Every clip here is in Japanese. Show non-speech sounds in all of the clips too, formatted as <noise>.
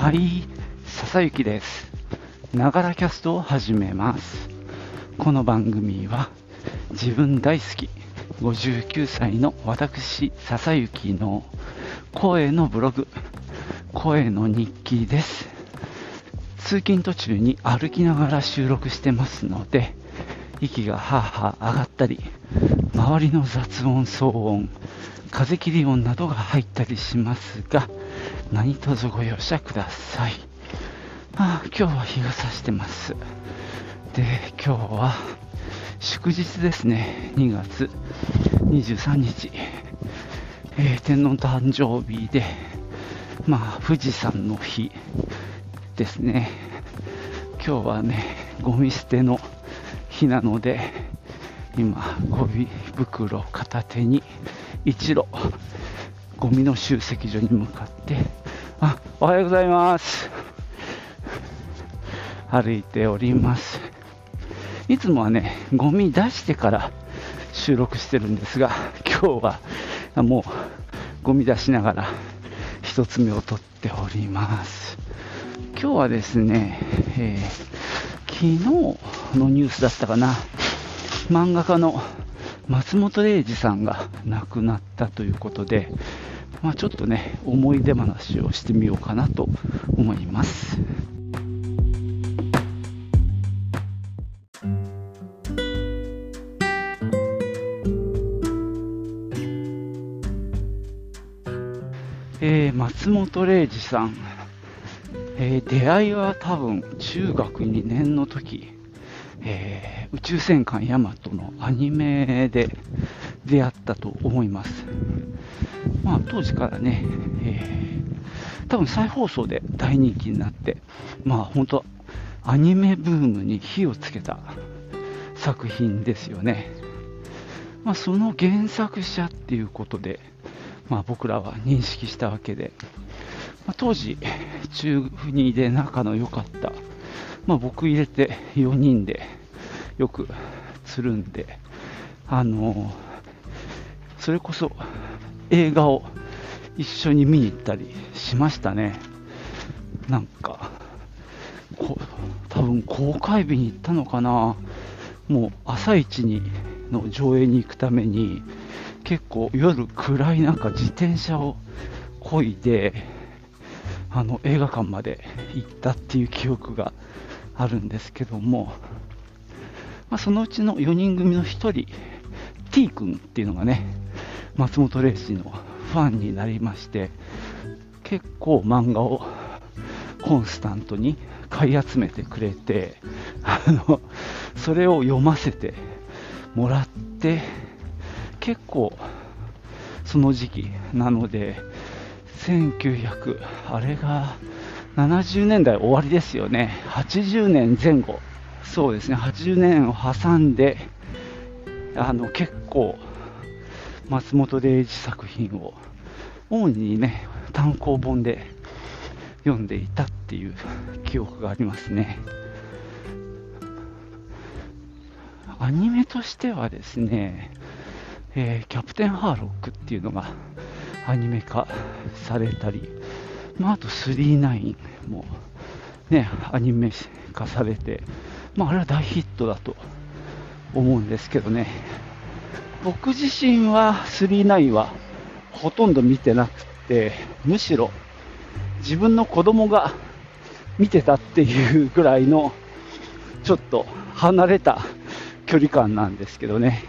はい、笹雪です。ながらキャストを始めます。この番組は自分大好き59歳の私笹雪の声のブログ、声の日記です。通勤途中に歩きながら収録してますので、息がはぁはぁ上がったり、周りの雑音、騒音、風切り音などが入ったりしますが、何卒ご容赦ください。あ今日は日が差してます。で、今日は祝日ですね。2月23日。えー天皇誕生日で、まあ、富士山の日ですね。今日はね、ゴミ捨ての日なので、今、ゴミ袋片手に一路、ゴミの集積所に向かって、あ、おはようございます。歩いております。いつもはね、ゴミ出してから収録してるんですが、今日はもうゴミ出しながら一つ目を取っております。今日はですね、えー昨日のニュースだったかな、漫画家の松本零士さんが亡くなったということで、まあ、ちょっとね、思い出話をしてみようかなと思います。えー松本零士さん、えー出会いは多分中学2年の時、えー宇宙戦艦ヤマトのアニメで出会ったと思います。まあ当時からね、えー多分再放送で大人気になって、まあ本当アニメブームに火をつけた作品ですよね。まあその原作者っていうことで、まあ僕らは認識したわけで、まあ当時中2で仲の良かった、まあ僕入れて4人でよくつるんで、あのそれこそ映画を一緒に見に行ったりしましたね。なんか、こ多分公開日に行ったのかな、もう朝一にの上映に行くために、結構夜暗い中自転車を漕いで、あの映画館まで行ったっていう記憶があるんですけども、まあ、そのうちの4人組の1人、T 君っていうのがね、松本零士のファンになりまして、結構漫画をコンスタントに買い集めてくれて、あのそれを読ませてもらって、結構その時期なので、1900、あれが70年代終わりですよね、80年前後、そうですね、80年を挟んで、あの結構、松本零士作品を主にね、単行本で読んでいたっていう記憶がありますね。アニメとしてはですね、えーキャプテンハーロックっていうのがアニメ化されたり、まあ、あと39もね、アニメ化されて、まあ、あれは大ヒットだと思うんですけどね、僕自身は39はほとんど見てなくて、むしろ自分の子供が見てたっていうぐらいのちょっと離れた距離感なんですけどね。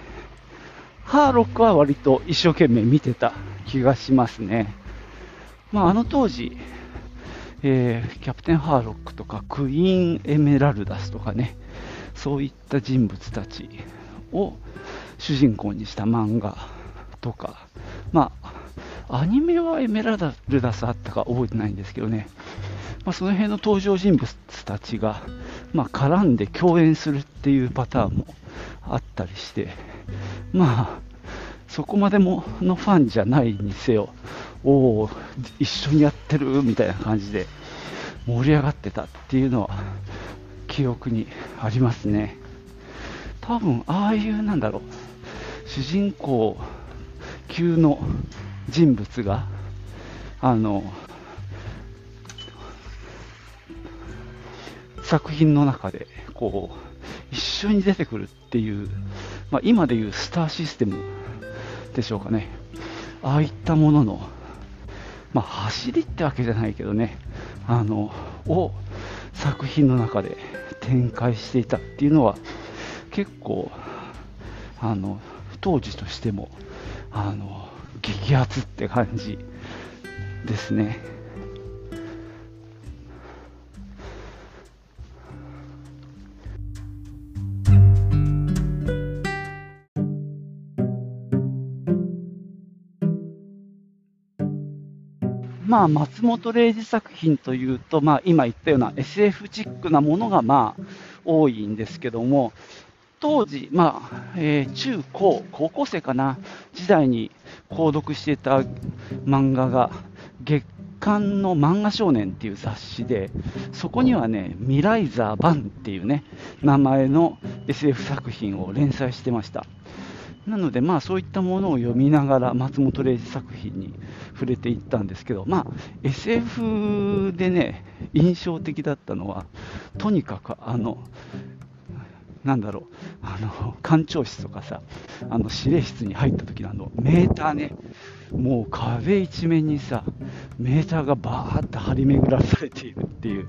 ハーロックは割と一生懸命見てた気がしますね。まあ、あの当時、えーキャプテンハーロックとかクイーンエメラルダスとかね、そういった人物たちを主人公にした漫画とか、まあ、アニメはエメラルダスあったか覚えてないんですけどね、まあ、その辺の登場人物たちが、まあ、絡んで共演するっていうパターンもあったりして、まあ、そこまでものファンじゃないにせよ、おお、一緒にやってるみたいな感じで盛り上がってたっていうのは記憶にありますね。多分、ああいう、なんだろう、主人公級の人物が、あの、作品の中でこう一緒に出てくるっていう、まあ、今でいうスターシステムでしょうかね。ああいったものの、まあ、走りってわけじゃないけどねあのを作品の中で展開していたっていうのは結構あの当時としてもあの激アツって感じですね。まあ、松本零士作品というと、まあ、今言ったような SF チックなものがまあ多いんですけども、当時、まあえー、中高、高校生かな、時代に購読していた漫画が、月刊の漫画少年っていう雑誌で、そこにはね、ミライザーバンっていうね、名前の SF 作品を連載してました。なので、まあ、そういったものを読みながら松本零士作品に触れていったんですけど、まあ、SF でね、印象的だったのは、とにかくあのなんだろう、あの、館長室とかさ、あの、指令室に入った時のあの、メーターね、もう壁一面にさ、メーターがバーって張り巡らされているっていう、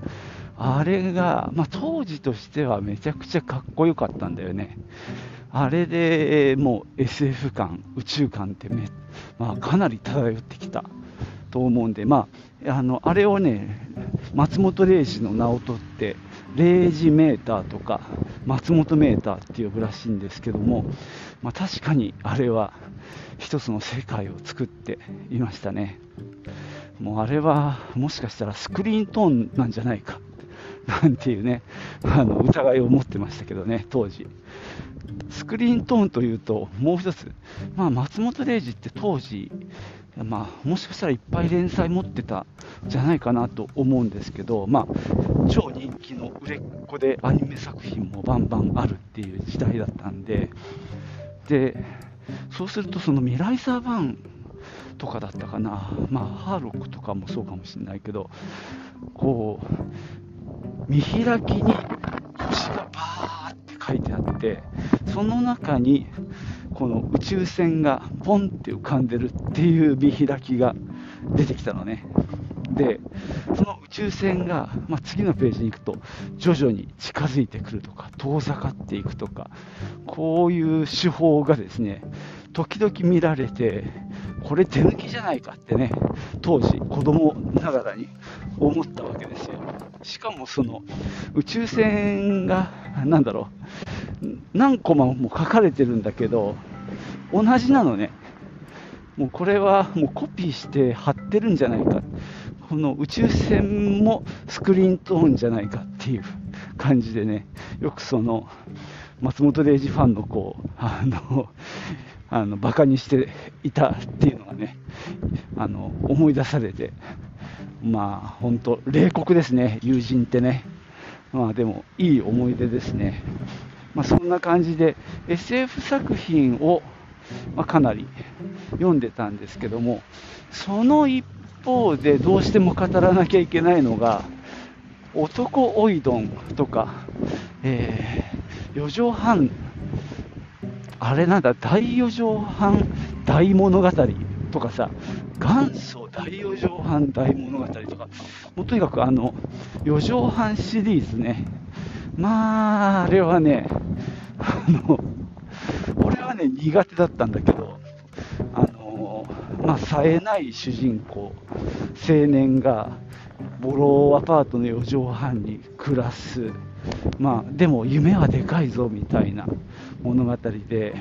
あれが、まあ、当時としてはめちゃくちゃかっこよかったんだよね。あれでもう SF 感、宇宙感ってめ、まあ、かなり漂ってきた。と思うんで、まあ、あのあれをね、松本零士の名を取って、0時メーターとか松本メーターって呼ぶらしいんですけども、まあ、確かにあれは一つの世界を作っていましたね。もうあれはもしかしたらスクリーントーンなんじゃないかなんていうねあの疑いを持ってましたけどね当時。スクリーントーンというともう一つ、まあ、松本零士って当時まあ、もしかしたらいっぱい連載持ってたじゃないかなと思うんですけど、まあ、超人気の売れっ子でアニメ作品もバンバンあるっていう時代だったんで、でそうするとその未来サーバンとかだったかな、まあ、ハーロックとかもそうかもしれないけど、こう、見開きに星がバーって書いてあって、その中にこの宇宙船がポンって浮かんでるっていう見開きが出てきたのね。で、その宇宙船が、まあ、次のページに行くと、徐々に近づいてくるとか、遠ざかっていくとか、こういう手法がですね、時々見られて、これ手抜きじゃないかってね、当時、子供ながらに思ったわけですよ。しかもその宇宙船が、なんだろう、何コマも書かれてるんだけど、同じなのね。もうこれはもうコピーして貼ってるんじゃないか。この宇宙船もスクリーントーンじゃないかっていう感じでね、よくその松本零士ファンの子を、あの、あのバカにしていたっていうのがね、あの思い出されて、まあ本当、冷酷ですね、友人ってね。まあでも、いい思い出ですね。まあ、そんな感じで SF 作品を、まあ、かなり読んでたんですけどもその一方でどうしても語らなきゃいけないのが男おいどんとか、えー、4畳半あれなんだ大4畳半大物語とかさ元祖大4畳半大物語とかもうとにかくあの4畳半シリーズねまああれはねあの、俺はね、苦手だったんだけど、あの、まあ、冴えない主人公、青年が、ボロアパートの4畳半に暮らす、まあ、でも夢はでかいぞみたいな物語で、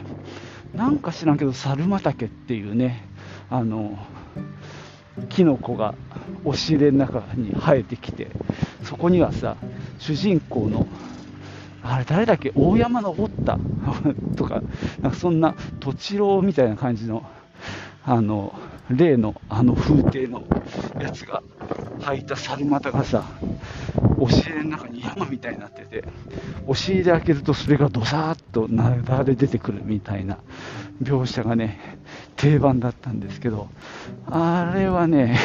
なんか知らんけど、猿畑っていうね、あの、キノコが押し入れの中に生えてきて、そこにはさ、主人公のあれ誰だっけ？大山登った。<laughs> とか、なんかそんな土地郎みたいな感じの、あの、例のあの風景のやつが履いた猿股がさ、押し入れの中に山みたいになってて、押し入れ開けるとそれがドサーッとなだれ出てくるみたいな描写がね、定番だったんですけど、あれはね、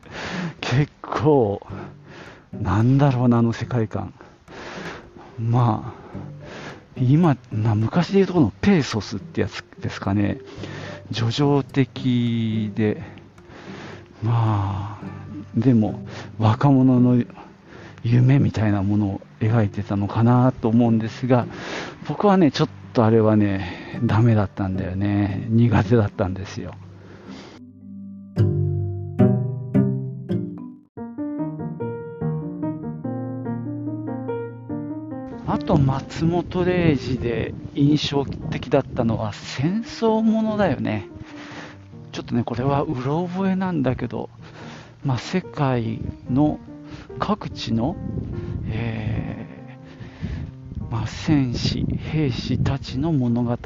<laughs> 結構、なんだろうな、あの世界観。まあ、今、まあ、昔でいうとこのペーソスってやつですかね、叙情的で、まあ、でも若者の夢みたいなものを描いてたのかなと思うんですが、僕はね、ちょっとあれはね、ダメだったんだよね。苦手だったんですよ。と松本零士で印象的だったのは戦争ものだよね。ちょっとね、これはうろ覚えなんだけど、まあ、世界の各地の、えー、まあ、戦士、兵士たちの物語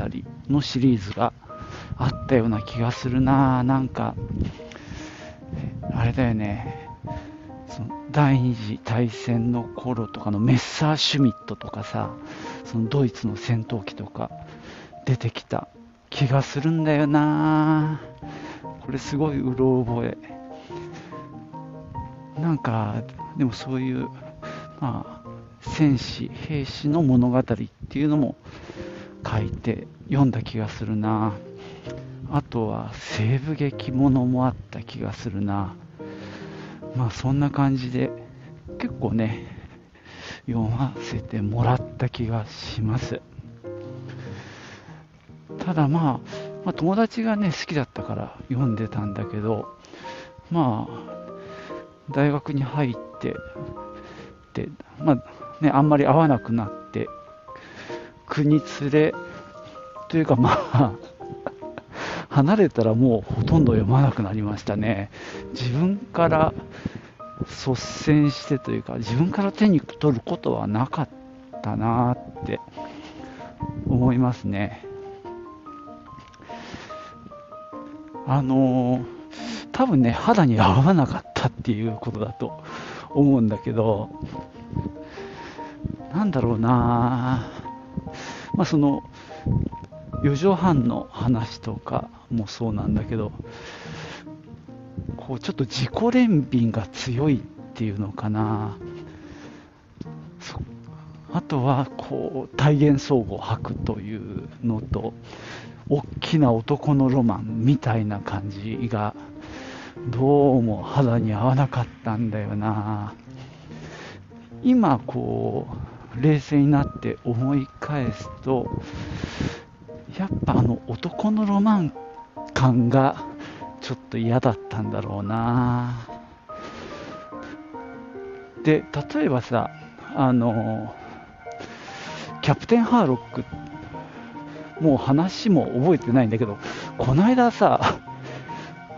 のシリーズがあったような気がするな、なんか、あれだよね、その第二次大戦の頃とかのメッサーシュミットとかさ、そのドイツの戦闘機とか出てきた気がするんだよな、これすごいうろ覚え。なんか、でもそういう、まあ、戦士、兵士の物語っていうのも書いて読んだ気がするな。あとは西部劇ものもあった気がするな。まあそんな感じで結構ね、読ませてもらった気がします。ただまあ、まあ、友達がね好きだったから読んでたんだけどまあ大学に入ってで、まあね、あんまり会わなくなって国連れというかまあ離れたらもうほとんど読まなくなりましたね。自分から率先してというか自分から手に取ることはなかったなって思いますね。あのー、多分ね肌に合わなかったっていうことだと思うんだけどなんだろうなまあその4畳半の話とかもそうなんだけどこうちょっと自己憐憫が強いっていうのかな。あとはこう体現相互を吐くというのと大きな男のロマンみたいな感じがどうも肌に合わなかったんだよな。今こう冷静になって思い返すとやっぱあの男のロマン感がちょっと嫌だったんだろうな。で例えばさあのキャプテンハーロックもう話も覚えてないんだけどこの間さ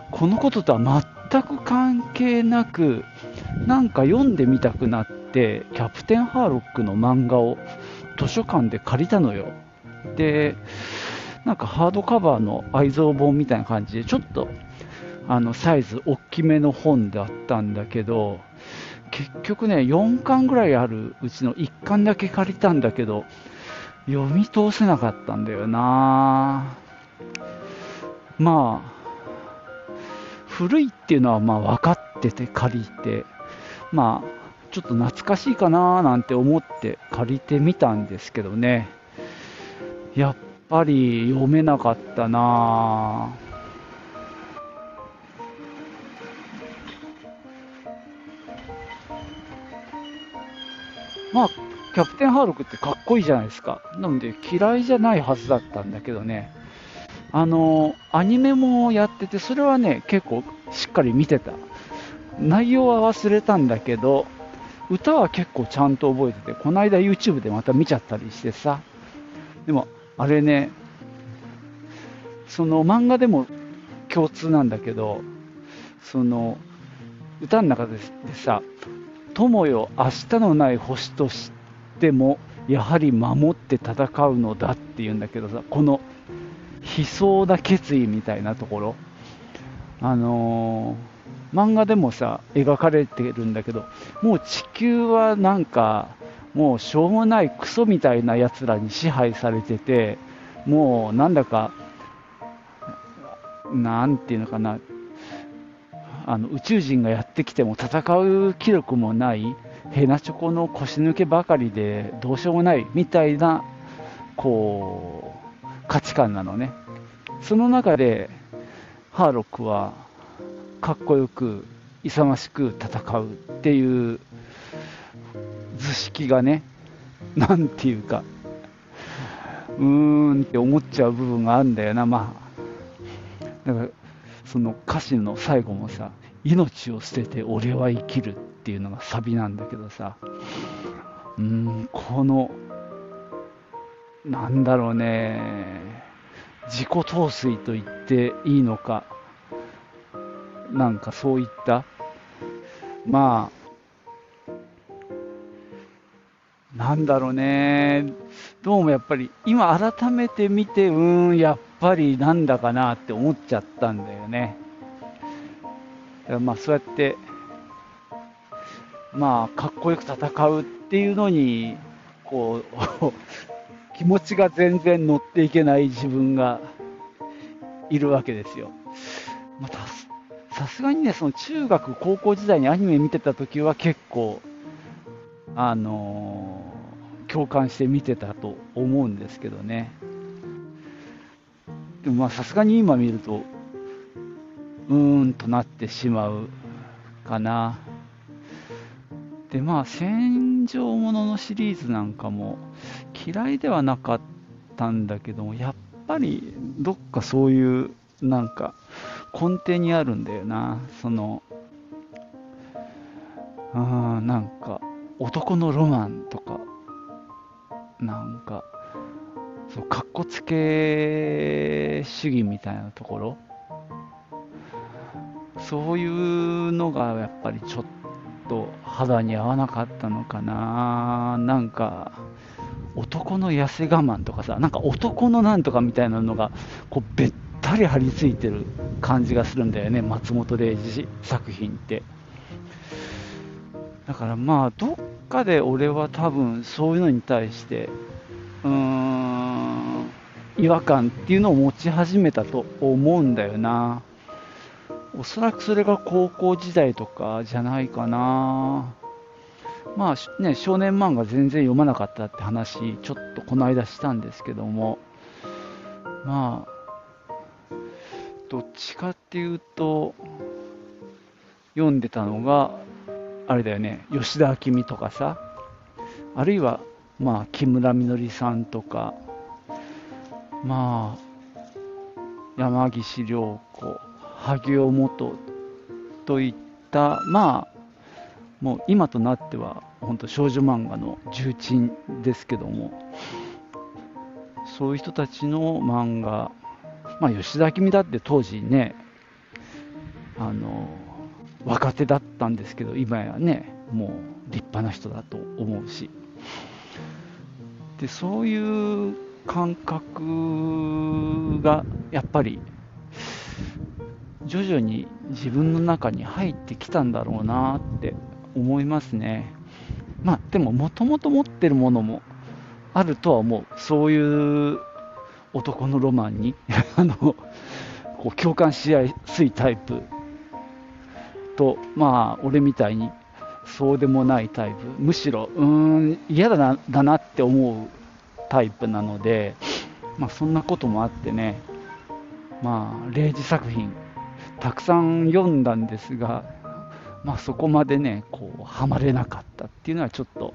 このこととは全く関係なくなんか読んでみたくなってキャプテンハーロックの漫画を図書館で借りたのよ。でなんかハードカバーの愛蔵本みたいな感じでちょっとあのサイズ大きめの本だったんだけど結局ね4巻ぐらいあるうちの1巻だけ借りたんだけど読み通せなかったんだよな。まあ古いっていうのはまあ分かってて借りてまあちょっと懐かしいかななんて思って借りてみたんですけどね。やっぱり読めなかったなまあキャプテンハーロックってかっこいいじゃないですか。なので嫌いじゃないはずだったんだけどね。あの、アニメもやってて、それはね、結構しっかり見てた。内容は忘れたんだけど、歌は結構ちゃんと覚えてて、この間 YouTube でまた見ちゃったりしてさ。でも、あれね、その漫画でも共通なんだけど、その、歌の中でさ、友よ明日のない星としてもやはり守って戦うのだっていうんだけどさこの悲壮な決意みたいなところ。あのー、漫画でもさ描かれてるんだけどもう地球はなんかもうしょうもないクソみたいなやつらに支配されててもうなんだかなんていうのかな。あの宇宙人がやってきても戦う気力もないヘナチョコの腰抜けばかりでどうしようもないみたいなこう価値観なのね。その中でハーロックはかっこよく勇ましく戦うっていう図式がねなんていうかうーんって思っちゃう部分があるんだよな。まあだからその歌詞の最後もさ命を捨てて俺は生きるっていうのがサビなんだけどさ。うーんこのなんだろうね。自己陶酔と言っていいのか。なんかそういった。まあなんだろうねどうもやっぱり今改めて見てうーんやっぱりなんだかなって思っちゃったんだよねまあそうやってまあかっこよく戦うっていうのにこう <laughs> 気持ちが全然乗っていけない自分がいるわけですよ。まあ、さすがにね、その中学、高校時代にアニメ見てた時は結構、あの、共感して見てたと思うんですけどね。でもまあさすがに今見ると、うーんとなってしまうかな。でまあ戦場もののシリーズなんかも嫌いではなかったんだけどもやっぱりどっかそういうなんか根底にあるんだよなそのあなんか男のロマンとかなんかそうかっこつけ主義みたいなところ？そういうのがやっぱりちょっと肌に合わなかったのかな。なんか男の痩せ我慢とかさなんか男のなんとかみたいなのがこうべったり張り付いてる感じがするんだよね松本零士作品って。だからまあどっかで俺は多分そういうのに対してうーん違和感っていうのを持ち始めたと思うんだよなおそらくそれが高校時代とかじゃないかな。まあね、少年漫画全然読まなかったって話、ちょっとこの間したんですけども、まあ、どっちかっていうと、読んでたのが、あれだよね、吉田明美とかさ、あるいは、まあ、木村みのりさんとか、まあ、山岸涼子、萩尾元といった、まあ、もう今となっては本当少女漫画の重鎮ですけども。そういう人たちの漫画。まあ吉田明美だって当時ねあの若手だったんですけど今やねもう立派な人だと思うしでそういう感覚がやっぱり徐々に自分の中に入ってきたんだろうなって思いますね。まあでももともと持ってるものもあるとは思う。そういう男のロマンに <laughs> あのこう共感しやすいタイプと、まあ俺みたいにそうでもないタイプ、むしろうーん嫌だなだなって思うタイプなので、まあそんなこともあってね、まあ0時作品たくさん読んだんですが、まあ、そこまでね、こう、はまれなかったっていうのはちょっと、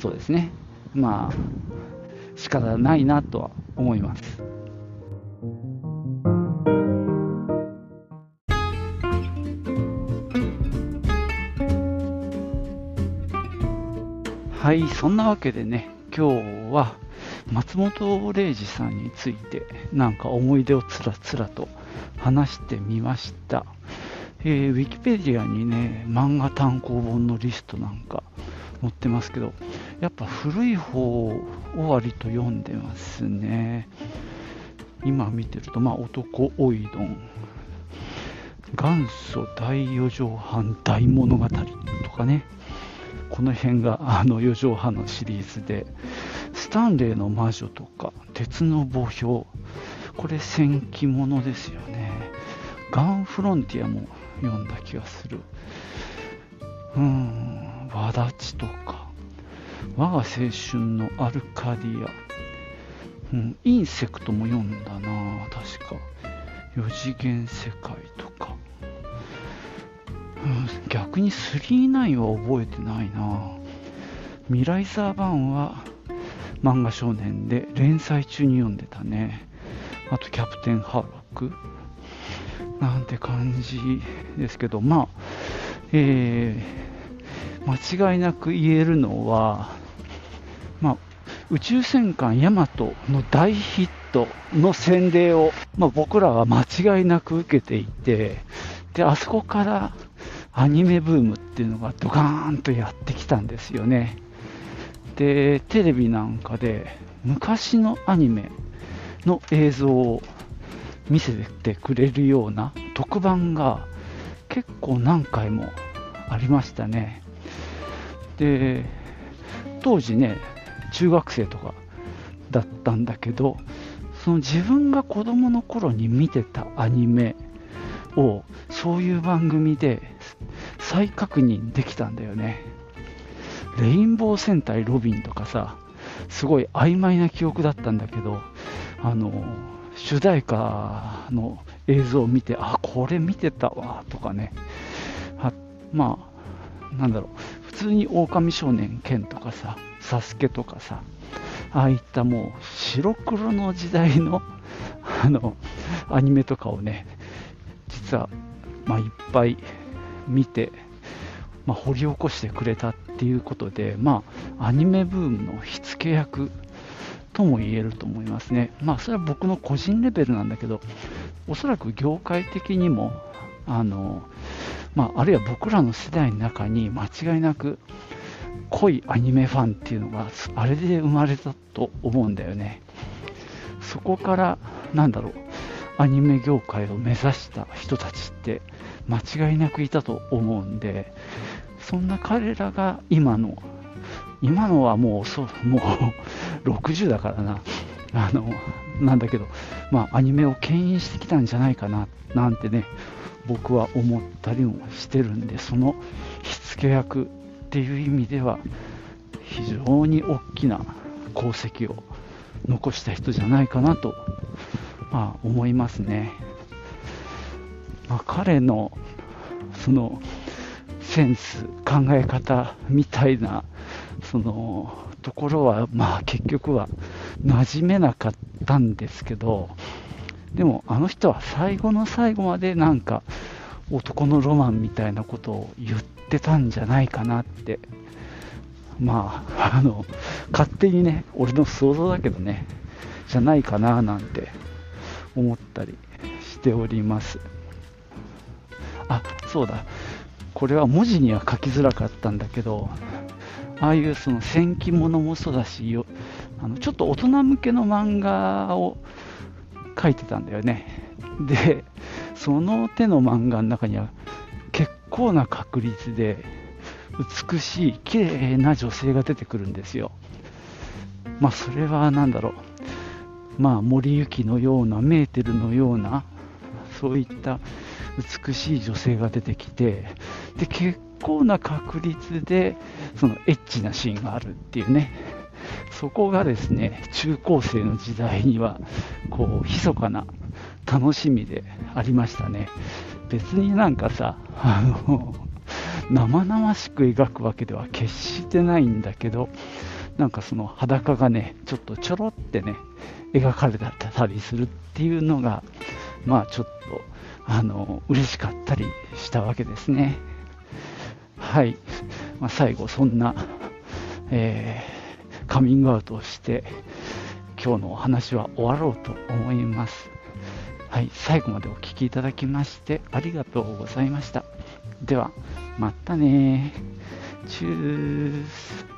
そうですね、まあ、仕方ないなとは思います。はい、そんなわけでね、今日は松本零士さんについてなんか思い出をつらつらと話してみました。えー、ウィキペディアにね、漫画単行本のリストなんか載ってますけど、やっぱ古い方を割と読んでますね。今見てると、まあ、男おいどん、元祖大四畳半大物語とかね、この辺があの四畳半のシリーズで、スタンレーの魔女とか、鉄の墓標、これ戦記物ですよね。ガンフロンティアも読んだ気がする。うん、ワダチとか、我が青春のアルカディア、うん、インセクトも読んだな確か。4次元世界と。うん、逆に39は覚えてないな。ミライザーバンは漫画少年で連載中に読んでたね。あとキャプテンハーロック。なんて感じですけど、まあ、えー、間違いなく言えるのは、まあ、宇宙戦艦ヤマトの大ヒットの洗礼を、まあ、僕らは間違いなく受けていて、で、あそこからアニメブームっていうのがドカーンとやってきたんですよね。で、テレビなんかで昔のアニメの映像を見せてくれるような特番が結構何回もありましたね。で、当時ね、中学生とかだったんだけど、その自分が子供の頃に見てたアニメをそういう番組で再確認できたんだよね。レインボー戦隊ロビンとかさ、すごい曖昧な記憶だったんだけど、あの、主題歌の映像を見て、あ、これ見てたわ、とかね。はまあ、なんだろう、普通に狼少年ケンとかさ、サスケとかさ、ああいったもう白黒の時代のあのアニメとかをね、実は、まあ、いっぱい見て、まあ、掘り起こしてくれたっていうことで、まあ、アニメブームの火付け役とも言えると思いますね。まあ、それは僕の個人レベルなんだけど、おそらく業界的にも、あの、まあ、あるいは僕らの世代の中に間違いなく濃いアニメファンっていうのがあれで生まれたと思うんだよね。そこから、なんだろう、アニメ業界を目指した人たちって間違いなくいたと思うんで、そんな彼らが今の、今のはもうそうもう <laughs> 60だからな、あの、なんだけど、まあ、アニメを牽引してきたんじゃないかな、なんてね、僕は思ったりもしてるんで、その火付け役っていう意味では、非常に大きな功績を残した人じゃないかなとまあ、思いますね。まあ、彼のそのセンス、考え方みたいなそのところは、まあ、結局は馴染めなかったんですけど、でもあの人は最後の最後までなんか男のロマンみたいなことを言ってたんじゃないかなって、まあ、<laughs> あの勝手にね、俺の想像だけどね、じゃないかななんて思ったりしております。あ、そうだ。これは文字には書きづらかったんだけど、ああいうその戦記物もそうだし、よあのちょっと大人向けの漫画を書いてたんだよね。で、その手の漫画の中には結構な確率で美しい綺麗な女性が出てくるんですよ。まあそれは何だろう。まあ、森行のようなメーテルのようなそういった美しい女性が出てきてで結構な確率でそのエッチなシーンがあるっていうね。そこがですね中高生の時代にはこう密かな楽しみでありましたね。別になんかさあの生々しく描くわけでは決してないんだけどなんかその裸がねちょっとちょろってね描かれたりするっていうのが、まあちょっと、あの、嬉しかったりしたわけですね。はい。まあ、最後、そんな、えー、カミングアウトをして、今日のお話は終わろうと思います。はい、最後までお聴きいただきましてありがとうございました。では、またねチュース。